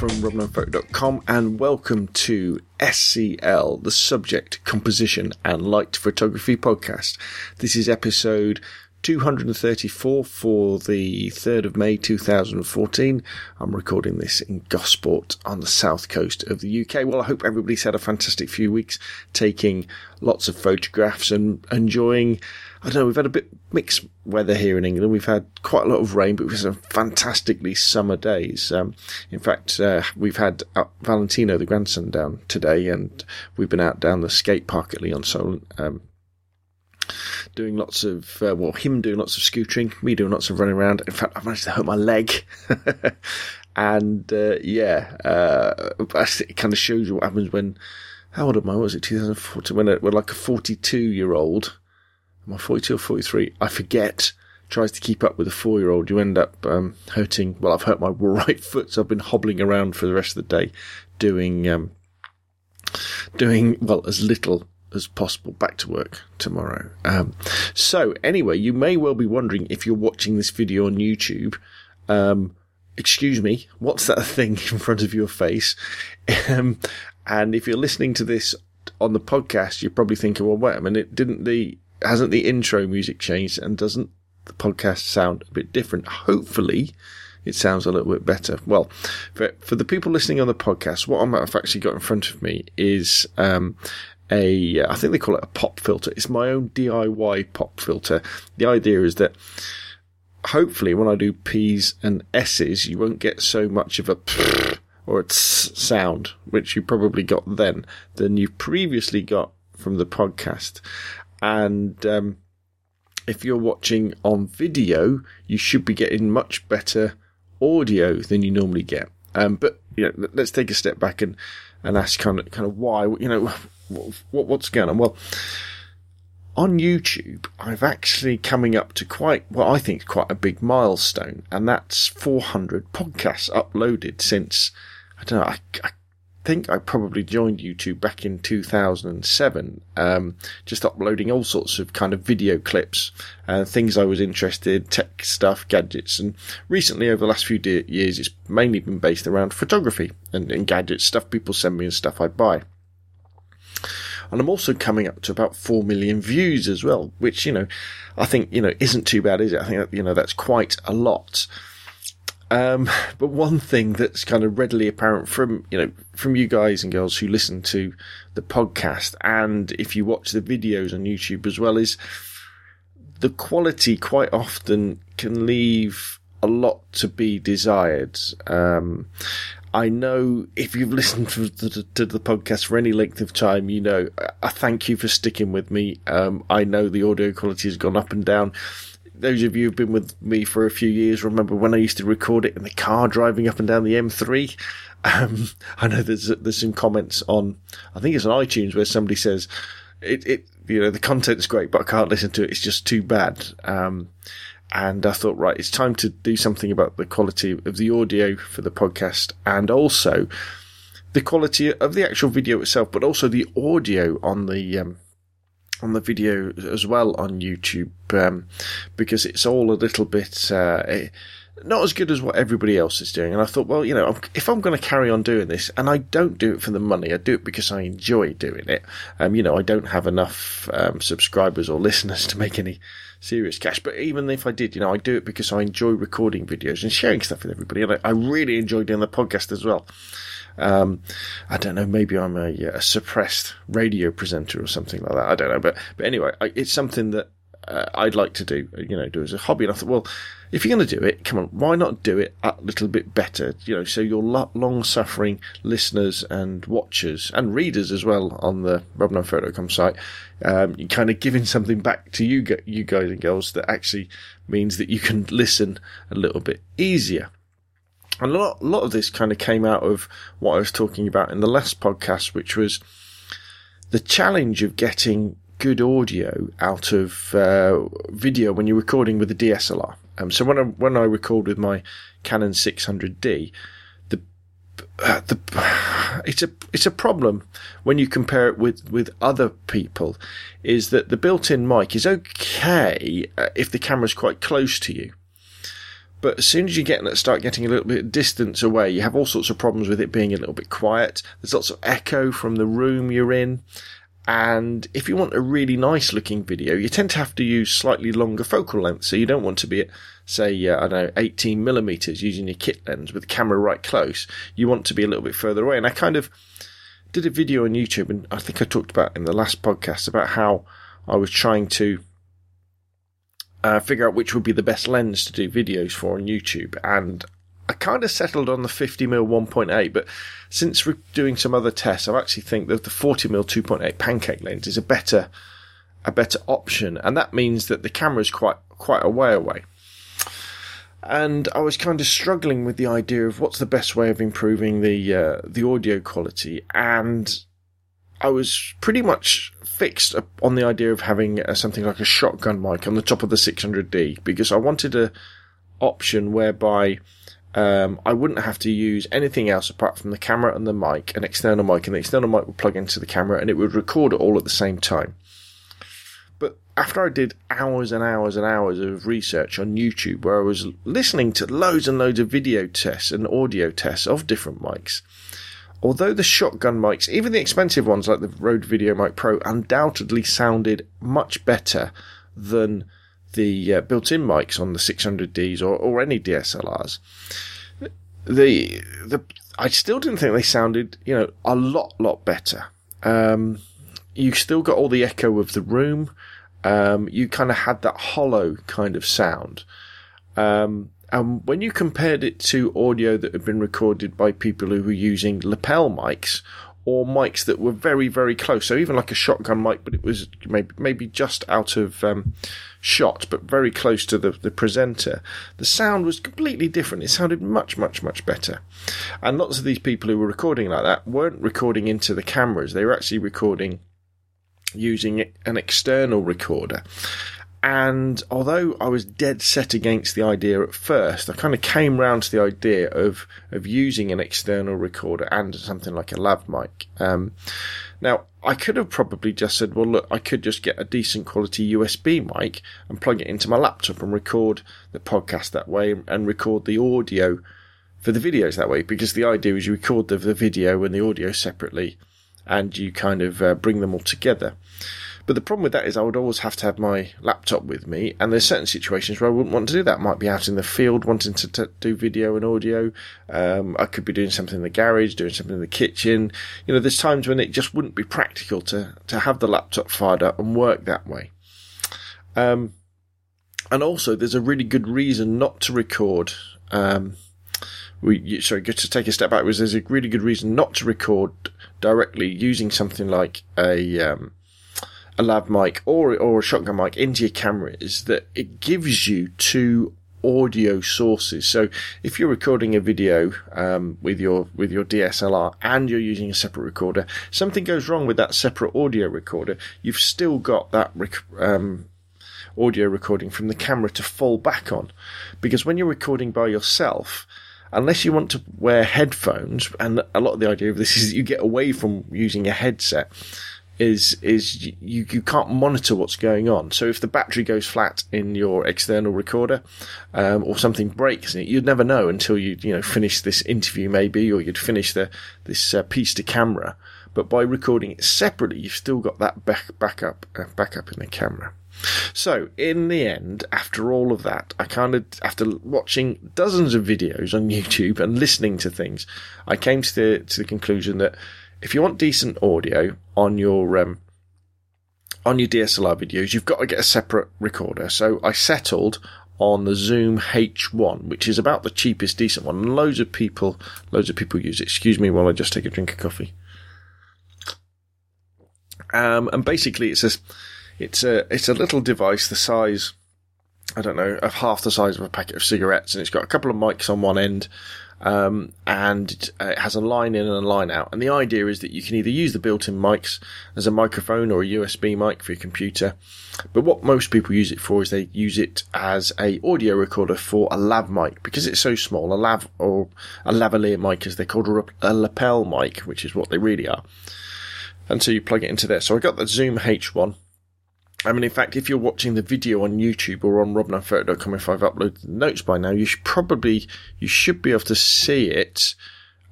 from robnunphoto.com and welcome to SCL, the Subject, Composition and Light Photography podcast. This is episode 234 for the 3rd of May 2014. I'm recording this in Gosport on the south coast of the UK. Well, I hope everybody's had a fantastic few weeks taking lots of photographs and enjoying I don't know, we've had a bit mixed weather here in England. We've had quite a lot of rain, but we've had some fantastically summer days. Um, in fact, uh, we've had uh, Valentino, the grandson, down today, and we've been out down the skate park at Lee-on-Solent, um, doing lots of, uh, well, him doing lots of scootering, me doing lots of running around. In fact, I managed to hurt my leg. and, uh, yeah, uh, it kind of shows you what happens when, how old am I? Was it 2014? When, when like a 42 year old, am I 42 or 43? I forget. Tries to keep up with a four year old. You end up um, hurting. Well, I've hurt my right foot, so I've been hobbling around for the rest of the day, doing um, doing well as little as possible. Back to work tomorrow. Um, so anyway, you may well be wondering if you're watching this video on YouTube. Um, excuse me, what's that thing in front of your face? Um, and if you're listening to this on the podcast, you're probably thinking, well, wait a minute, didn't the hasn't the intro music changed and doesn't the podcast sound a bit different? Hopefully, it sounds a little bit better. Well, for, for the people listening on the podcast, what I've actually got in front of me is um, a, I think they call it a pop filter. It's my own DIY pop filter. The idea is that hopefully when I do P's and S's, you won't get so much of a or a sound, which you probably got then, than you previously got from the podcast. And um, if you're watching on video, you should be getting much better audio than you normally get. Um, but you know, let's take a step back and, and ask kind of kind of why. You know, what, what's going on? Well, on YouTube, I've actually coming up to quite what I think is quite a big milestone, and that's 400 podcasts uploaded since I don't know. I, I think I probably joined YouTube back in 2007, um, just uploading all sorts of kind of video clips, uh, things I was interested, tech stuff, gadgets, and recently over the last few de- years, it's mainly been based around photography and, and gadgets, stuff people send me and stuff I buy. And I'm also coming up to about 4 million views as well, which, you know, I think, you know, isn't too bad, is it? I think, you know, that's quite a lot. Um, but one thing that's kind of readily apparent from, you know, from you guys and girls who listen to the podcast and if you watch the videos on YouTube as well is the quality quite often can leave a lot to be desired. Um, I know if you've listened to the, to the, podcast for any length of time, you know, I thank you for sticking with me. Um, I know the audio quality has gone up and down those of you who've been with me for a few years remember when I used to record it in the car driving up and down the M3. Um, I know there's there's some comments on I think it's on iTunes where somebody says it it you know the content's great but I can't listen to it. It's just too bad. Um, and I thought right, it's time to do something about the quality of the audio for the podcast and also the quality of the actual video itself, but also the audio on the um, on the video as well on YouTube um, because it's all a little bit uh, eh, not as good as what everybody else is doing. And I thought, well, you know, if I'm going to carry on doing this, and I don't do it for the money, I do it because I enjoy doing it. Um, you know, I don't have enough um, subscribers or listeners to make any serious cash. But even if I did, you know, I do it because I enjoy recording videos and sharing stuff with everybody. And I, I really enjoy doing the podcast as well. Um, I don't know. Maybe I'm a, a, suppressed radio presenter or something like that. I don't know. But but anyway, I, it's something that uh, I'd like to do. You know, do as a hobby. And I thought, well, if you're going to do it, come on, why not do it a little bit better? You know, so your long-suffering listeners and watchers and readers as well on the robnunphoto.com site, um, you're kind of giving something back to you, you guys and girls that actually means that you can listen a little bit easier. And a lot, a lot of this kind of came out of what I was talking about in the last podcast, which was the challenge of getting good audio out of uh, video when you're recording with a DSLR. Um, so when I when I record with my Canon 600D, the uh, the it's a it's a problem when you compare it with with other people, is that the built-in mic is okay uh, if the camera's quite close to you, But as soon as you get start getting a little bit of distance away, you have all sorts of problems with it being a little bit quiet. There's lots of echo from the room you're in. And if you want a really nice looking video, you tend to have to use slightly longer focal length. So you don't want to be at, say, uh, I don't know, 18 millimeters using your kit lens with the camera right close. You want to be a little bit further away. And I kind of did a video on YouTube, and I think I talked about in the last podcast about how I was trying to uh, figure out which would be the best lens to do videos for on YouTube. And I kind of settled on the 50mm 1.8, but since we're doing some other tests, I actually think that the 40mm 2.8 pancake lens is a better a better option, and that means that the camera is quite quite a way away. And I was kind of struggling with the idea of what's the best way of improving the uh, the audio quality, and I was pretty much fixed on the idea of having uh, something like a shotgun mic on the top of the 600D because I wanted a option whereby um, I wouldn't have to use anything else apart from the camera and the mic, an external mic, and the external mic would plug into the camera and it would record it all at the same time. But after I did hours and hours and hours of research on YouTube, where I was listening to loads and loads of video tests and audio tests of different mics, although the shotgun mics, even the expensive ones like the Rode VideoMic Pro, undoubtedly sounded much better than the uh, built-in mics on the 600Ds or, or any DSLRs. The the I still didn't think they sounded, you know, a lot lot better. Um, you still got all the echo of the room. Um, you kind of had that hollow kind of sound. Um, and when you compared it to audio that had been recorded by people who were using lapel mics or mics that were very, very close, so even like a shotgun mic, but it was maybe, maybe just out of um, shot, but very close to the, the presenter, the sound was completely different. It sounded much, much, much better. And lots of these people who were recording like that weren't recording into the cameras, they were actually recording using an external recorder. And although I was dead set against the idea at first, I kind of came round to the idea of, of using an external recorder and something like a lav mic. Um, now, I could have probably just said, well, look, I could just get a decent quality USB mic and plug it into my laptop and record the podcast that way and record the audio for the videos that way. Because the idea is you record the, the video and the audio separately and you kind of uh, bring them all together. But the problem with that is I would always have to have my laptop with me, and there's certain situations where I wouldn't want to do that. I might be out in the field wanting to t- do video and audio. Um, I could be doing something in the garage, doing something in the kitchen. You know, there's times when it just wouldn't be practical to to have the laptop fired up and work that way. Um, and also, there's a really good reason not to record. Um, we sorry, just to take a step backwards. There's a really good reason not to record directly using something like a um, a lav mic or or a shotgun mic into your camera is that it gives you two audio sources. So if you're recording a video um, with your with your DSLR and you're using a separate recorder, something goes wrong with that separate audio recorder. You've still got that rec- um, audio recording from the camera to fall back on, because when you're recording by yourself. Unless you want to wear headphones, and a lot of the idea of this is you get away from using a headset, is is you you can't monitor what's going on. So if the battery goes flat in your external recorder, um, or something breaks it, you'd never know until you you know finish this interview maybe, or you'd finish the this uh, piece to camera. But by recording it separately, you've still got that back backup uh, backup in the camera. So, in the end, after all of that, I kind of, after watching dozens of videos on YouTube and listening to things, I came to the, to the conclusion that if you want decent audio on your um, on your DSLR videos, you've got to get a separate recorder. So I settled on the Zoom H1, which is about the cheapest decent one. And loads of people, loads of people use it. Excuse me while I just take a drink of coffee. Um, and basically, it's a, it's a, it's a little device the size, I don't know, of half the size of a packet of cigarettes, and it's got a couple of mics on one end, um, and uh, it has a line in and a line out. And the idea is that you can either use the built-in mics as a microphone or a USB mic for your computer. But what most people use it for is they use it as a audio recorder for a lav mic because it's so small. A lav or a lavalier mic, as they're called, or a lapel mic, which is what they really are. And so you plug it into there. So I got the Zoom H1 I mean, in fact, if you're watching the video on YouTube or on robnunphoto.com, if I've uploaded the notes by now, you should probably, you should be able to see it,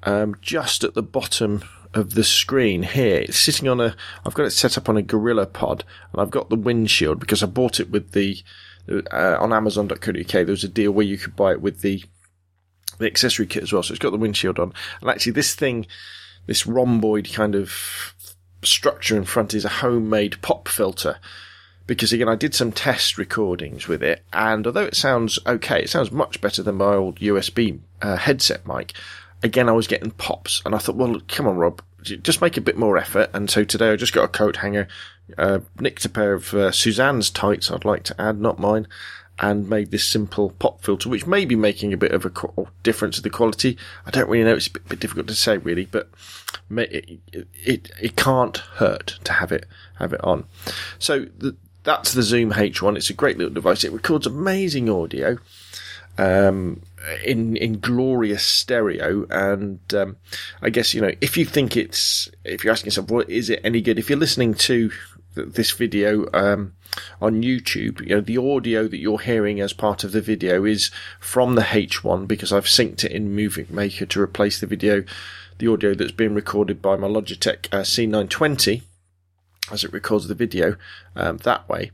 um, just at the bottom of the screen here. It's sitting on a, I've got it set up on a Gorilla Pod and I've got the windshield because I bought it with the, uh, on Amazon.co.uk. There was a deal where you could buy it with the, the accessory kit as well. So it's got the windshield on. And actually this thing, this rhomboid kind of structure in front is a homemade pop filter. Because again, I did some test recordings with it, and although it sounds okay, it sounds much better than my old USB uh, headset mic again, I was getting pops, and I thought, well, come on, Rob, just make a bit more effort. And so today I just got a coat hanger, uh, nicked a pair of uh, Suzanne's tights, I'd like to add, not mine, and made this simple pop filter, which may be making a bit of a difference in the quality. I don't really know; it's a bit, bit difficult to say, really, but it, it it can't hurt to have it have it on. So the, that's the Zoom H1. It's a great little device. It records amazing audio um, in in glorious stereo. And um, I guess you know if you think it's if you're asking yourself, well, is it any good? If you're listening to this video um, on YouTube, you know the audio that you're hearing as part of the video is from the H1 because I've synced it in Movie Maker to replace the video, the audio that's being recorded by my Logitech uh, C920 as it records the video um, that way.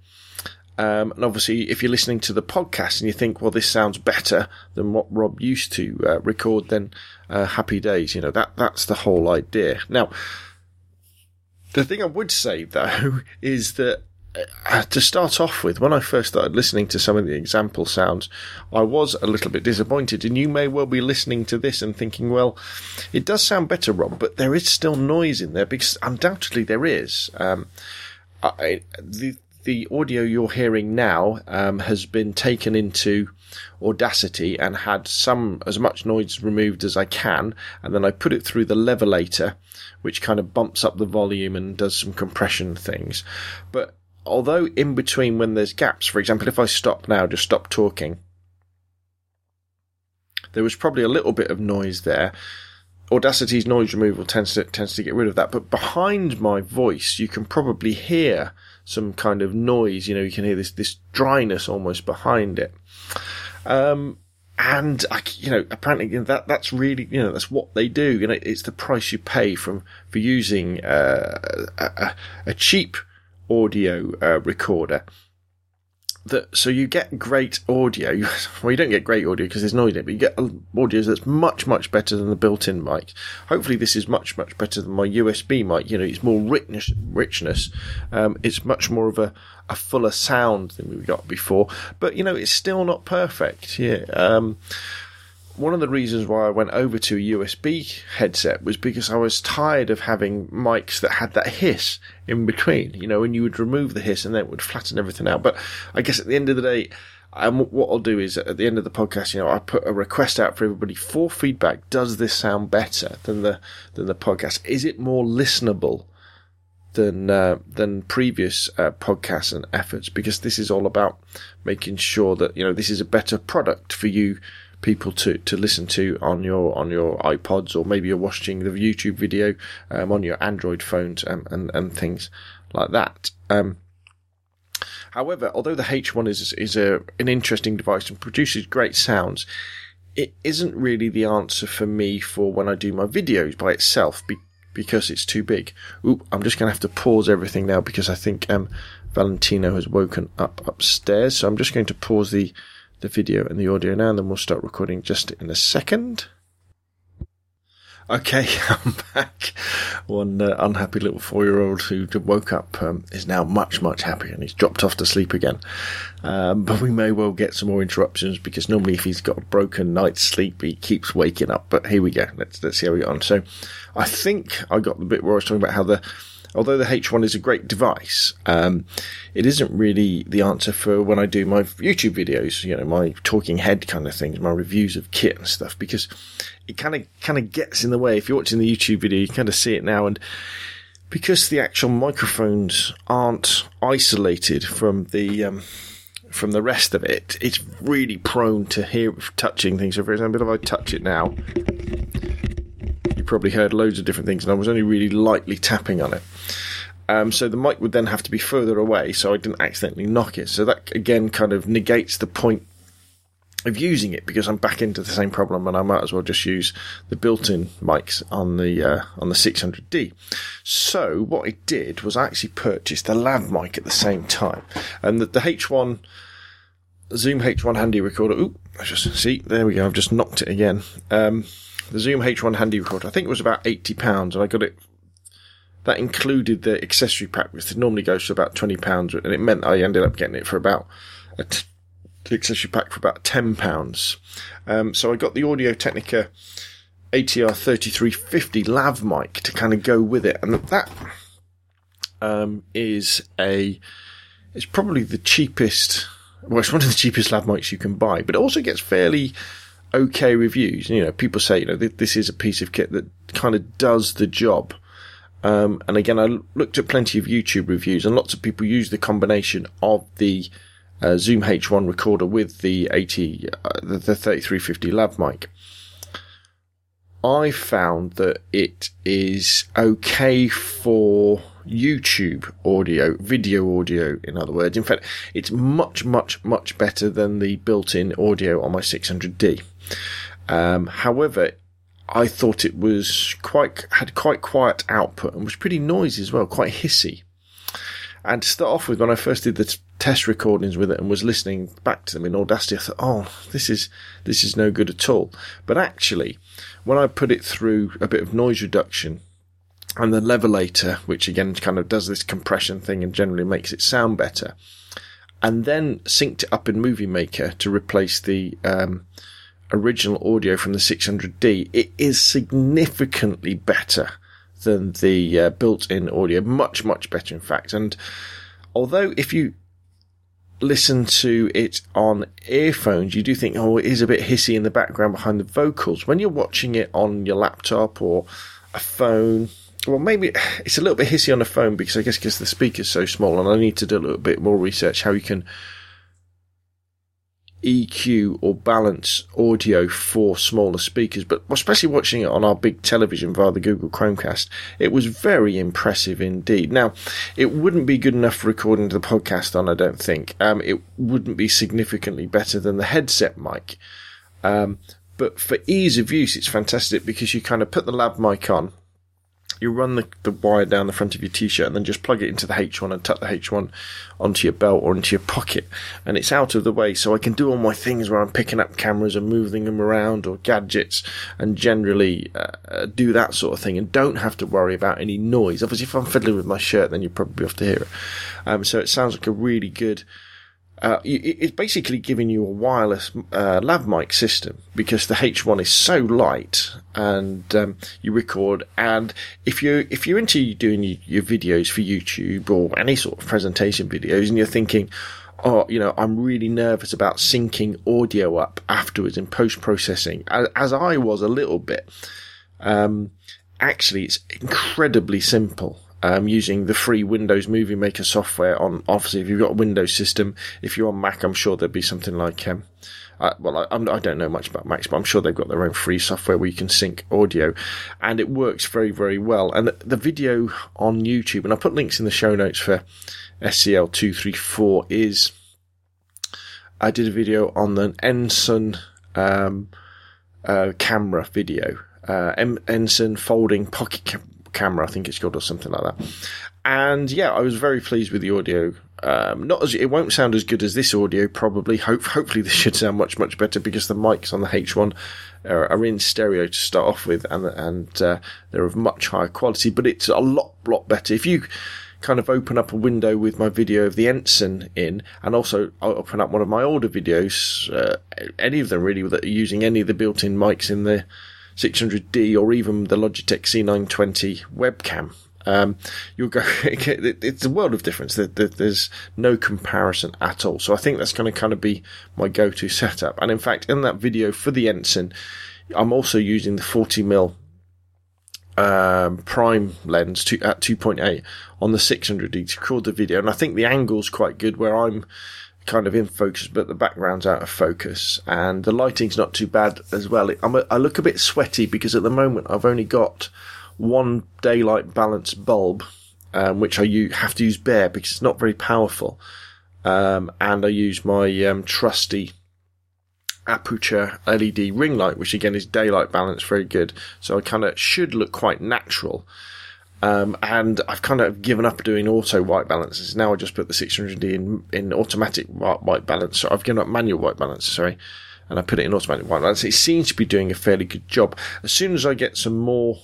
Um, and obviously, if you're listening to the podcast and you think, well, this sounds better than what Rob used to uh, record, then uh, happy days. You know, that, that's the whole idea. Now, the thing I would say though is that to start off with, when I first started listening to some of the example sounds, I was a little bit disappointed. And you may well be listening to this and thinking, well, it does sound better, Rob, but there is still noise in there because undoubtedly there is. Um, I, the the audio you're hearing now um, has been taken into Audacity and had some as much noise removed as I can, and then I put it through the levelator, which kind of bumps up the volume and does some compression things. But although in between when there's gaps, for example, if I stop now, just stop talking, there was probably a little bit of noise there. Audacity's noise removal tends to tends to get rid of that, but behind my voice, you can probably hear some kind of noise. You know, you can hear this this dryness almost behind it. Um, and I, you know, apparently you know, that that's really you know that's what they do. You know, it's the price you pay from for using uh, a, a, cheap audio uh, recorder that so you get great audio. Well, you don't get great audio because there's noise in it, but you get audio that's much much better than the built-in mic. Hopefully, this is much much better than my USB mic. You know, it's more richness. Richness. Um, it's much more of a a fuller sound than we got before, but you know, it's still not perfect. Yeah. Um, one of the reasons why I went over to a USB headset was because I was tired of having mics that had that hiss in between, you know, and you would remove the hiss and then it would flatten everything out. But I guess at the end of the day, um, what I'll do is at the end of the podcast, you know, I put a request out for everybody for feedback. Does this sound better than the than the podcast? Is it more listenable than uh, than previous uh, podcasts and efforts? Because this is all about making sure that you know this is a better product for you people to, to listen to on your on your iPods or maybe you're watching the YouTube video um, on your Android phones and, and, and things like that. Um, however, although the H1 is is a an interesting device and produces great sounds, it isn't really the answer for me for when I do my videos by itself be, because it's too big. Oop, I'm just going to have to pause everything now because I think um, Valentino has woken up upstairs. So I'm just going to pause the the video and the audio now, and then we'll start recording just in a second. Okay, I'm back. One uh, unhappy little four-year-old who woke up um, is now much, much happier, and he's dropped off to sleep again. Um, but we may well get some more interruptions because normally, if he's got a broken night's sleep, he keeps waking up. But here we go. Let's let's see how we get on. So, I think I got the bit where I was talking about how the although the H1 is a great device, um, it isn't really the answer for when I do my YouTube videos, you know, my talking head kind of things, my reviews of kit and stuff, because it kind of, kind of gets in the way. If you're watching the YouTube video, you kind of see it now. And because the actual microphones aren't isolated from the, um, from the rest of it, it's really prone to hear touching things. So, for example, if I touch it now, probably heard loads of different things, and I was only really lightly tapping on it. Um, so the mic would then have to be further away so I didn't accidentally knock it. So that again kind of negates the point of using it because I'm back into the same problem and I might as well just use the built-in mics on the uh, on the 600D. So what I did was I actually purchased the lav mic at the same time, and the, the H1 Zoom H1 handy recorder. Ooh, I just see there we go. I've just knocked it again. Um, the Zoom H1 handy recorder. I think it was about eighty pounds, and I got it. That included the accessory pack, which normally goes for about twenty pounds, and it meant I ended up getting it for about a t- accessory pack for about £10. Um, so I got the Audio Technica ATR 3350 lav mic to kind of go with it. And that um, is a, it's probably the cheapest, well, it's one of the cheapest lav mics you can buy, but it also gets fairly okay reviews. You know, people say, you know, this is a piece of kit that kind of does the job. Um, and again, I looked at plenty of YouTube reviews and lots of people use the combination of the uh, Zoom H1 recorder with the 80, uh, the, the 3350 lav mic. I found that it is okay for YouTube audio, video audio, in other words. In fact, it's much, much, much better than the built-in audio on my 600D. Um, however, I thought it was quite, had quite quiet output and was pretty noisy as well, quite hissy. And to start off with, when I first did the t- test recordings with it and was listening back to them in Audacity, I thought, oh, this is this is no good at all. But actually, when I put it through a bit of noise reduction and the levelator, which again kind of does this compression thing and generally makes it sound better, and then synced it up in Movie Maker to replace the um, original audio from the 600D, it is significantly better than the uh, built-in audio. Much, much better, in fact. And although if you listen to it on earphones, you do think, oh, it is a bit hissy in the background behind the vocals. When you're watching it on your laptop or a phone, well, maybe it's a little bit hissy on the phone because I guess because the speaker's so small, and I need to do a little bit more research how you can EQ or balance audio for smaller speakers, but especially watching it on our big television via the Google Chromecast, it was very impressive indeed. Now, it wouldn't be good enough for recording the podcast on, I don't think. Um, it wouldn't be significantly better than the headset mic. Um, but for ease of use, it's fantastic because you kind of put the lav mic on you run the, the wire down the front of your t-shirt and then just plug it into the H1 and tuck the H1 onto your belt or into your pocket and it's out of the way so I can do all my things where I'm picking up cameras and moving them around or gadgets and generally uh, uh do that sort of thing and don't have to worry about any noise. Obviously if I'm fiddling with my shirt then you probably have to hear it. Um, so it sounds like a really good uh, it's basically giving you a wireless uh, lav mic system because the H1 is so light and um, you record. And if you're if you're into doing your, videos for YouTube or any sort of presentation videos, and you're thinking, oh, you know, I'm really nervous about syncing audio up afterwards in post processing, as, I was a little bit. Um, actually, it's incredibly simple um, using the free Windows Movie Maker software on, obviously, if you've got a Windows system, if you're on Mac, I'm sure there'd be something like, um, uh, well, I, I, don't know much about Macs, but I'm sure they've got their own free software where you can sync audio, and it works very, very well. And the, the video on YouTube, and I'll put links in the show notes for SCL234, is I did a video on an Ensign um, uh, camera video, uh, Ensign folding pocket camera, I think it's called, or something like that. And yeah, I was very pleased with the audio. Um, not as it won't sound as good as this audio, probably. Hope, hopefully, this should sound much much better because the mics on the H1 are, are in stereo to start off with, and and uh, they're of much higher quality. But it's a lot lot better if you kind of open up a window with my video of the Ensign in, and also I'll open up one of my older videos, uh, any of them really that are using any of the built-in mics in the 600D or even the Logitech C920 webcam. Um, you'll go, it's a world of difference. There's no comparison at all. So I think that's going to kind of be my go-to setup. And in fact, in that video for the Ensign, I'm also using the 40mm um, prime lens to, at 2.8 on the 600D to record the video. And I think the angle's quite good where I'm kind of in focus, but the background's out of focus, and the lighting's not too bad as well. I'm a, I look a bit sweaty because at the moment I've only got one daylight balance bulb um, which I u- have to use bare because it's not very powerful. Um, and I use my um, trusty Aputure LED ring light, which again is daylight balance, very good. So I kind of should look quite natural. Um, and I've kind of given up doing auto white balances. Now I just put the 600D in, in automatic white balance. So I've given up manual white balance, sorry. And I put it in automatic white balance. It seems to be doing a fairly good job. As soon as I get some more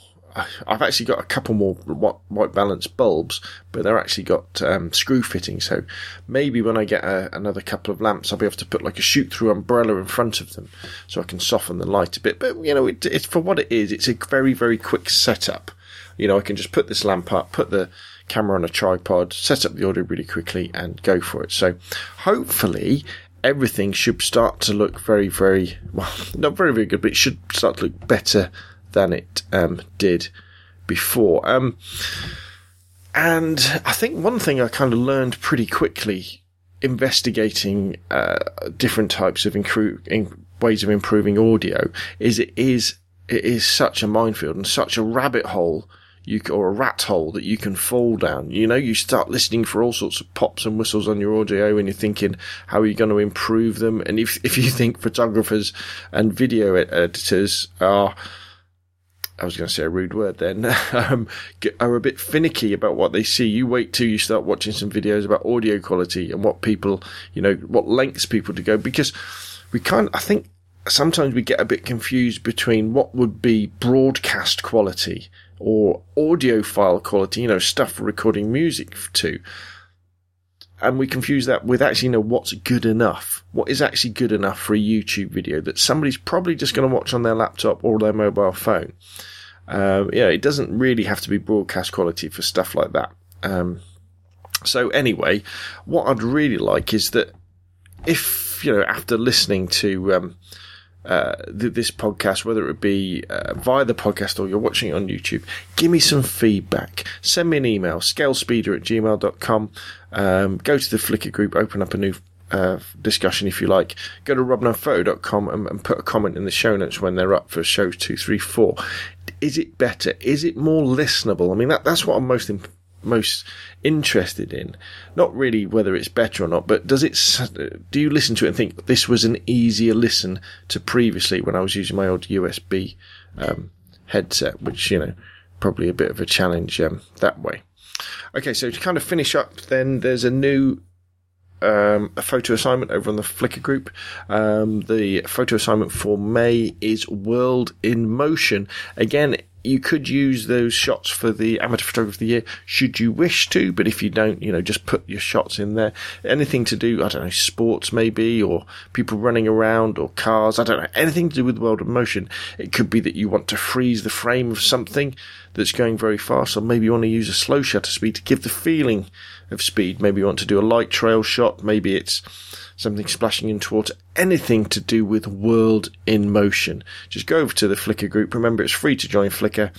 I've actually got a couple more white balance bulbs, but they're actually got um, screw fitting. So maybe when I get a, another couple of lamps, I'll be able to put like a shoot through umbrella in front of them, so I can soften the light a bit. But you know, it, it's for what it is. It's a very very quick setup. You know, I can just put this lamp up, put the camera on a tripod, set up the audio really quickly, and go for it. So hopefully everything should start to look very very well, not very very good, but it should start to look better than it um, did before. Um, and I think one thing I kind of learned pretty quickly investigating uh, different types of in- ways of improving audio is it is it is such a minefield and such a rabbit hole you or a rat hole that you can fall down. You know, you start listening for all sorts of pops and whistles on your audio, and you're thinking, how are you going to improve them? And if if you think photographers and video editors are I was going to say a rude word then, um, are a bit finicky about what they see. You wait till you start watching some videos about audio quality and what people, you know, what lengths people to go because we can't, I think sometimes we get a bit confused between what would be broadcast quality or audiophile quality, you know, stuff for recording music to. And we confuse that with actually you know what's good enough. What is actually good enough for a YouTube video that somebody's probably just going to watch on their laptop or their mobile phone. Um, yeah, it doesn't really have to be broadcast quality for stuff like that. Um, so anyway, what I'd really like is that if you know after listening to um, uh, th- this podcast, whether it be uh, via the podcast or you're watching it on YouTube, give me some feedback. Send me an email, scalespeeder at gmail.com. Um, go to the Flickr group, open up a new uh, discussion if you like. Go to robnunphoto.com and, and put a comment in the show notes when they're up for shows two, three, four is it better? Is it more listenable? I mean, that, that's what I'm most most interested in. Not really whether it's better or not, but does it? Do you listen to it and think this was an easier listen to previously when I was using my old USB um, headset, which you know probably a bit of a challenge um, that way. Okay, so to kind of finish up, then there's a new um, a photo assignment over on the Flickr group. Um, the photo assignment for May is World in Motion. Again, you could use those shots for the amateur photographer of the year should you wish to, but if you don't, you know, just put your shots in there. Anything to do, I don't know, sports maybe, or people running around, or cars, I don't know, anything to do with the world of motion. It could be that you want to freeze the frame of something that's going very fast, or maybe you want to use a slow shutter speed to give the feeling of speed. Maybe you want to do a light trail shot, maybe it's something splashing into water, anything to do with world in motion. Just go over to the Flickr group. Remember, it's free to join Flickr.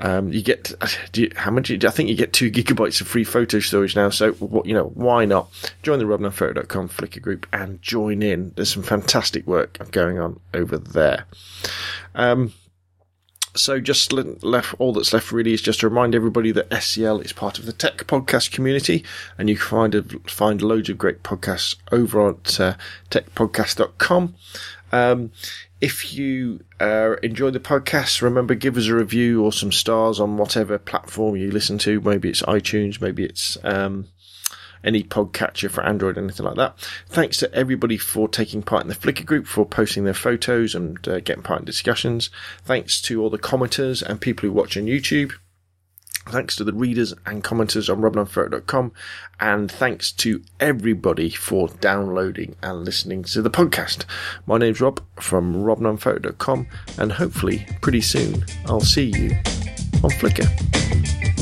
Um, you get you, how much? I think you get two gigabytes of free photo storage now. So what you know why not join the robnunphoto.com Flickr group and join in. There's some fantastic work going on over there. Um, so just left, all that's left really is just to remind everybody that SCL is part of the Tech Podcast community, and you can find a, find loads of great podcasts over at uh, techpodcast.com. Um, if you uh, enjoy the podcast, remember give us a review or some stars on whatever platform you listen to. Maybe it's iTunes, maybe it's um, any podcatcher for Android, anything like that. Thanks to everybody for taking part in the Flickr group, for posting their photos and uh, getting part in discussions. Thanks to all the commenters and people who watch on YouTube. Thanks to the readers and commenters on robnunphoto.com. And thanks to everybody for downloading and listening to the podcast. My name's Rob from robnunphoto.com and hopefully pretty soon I'll see you on Flickr.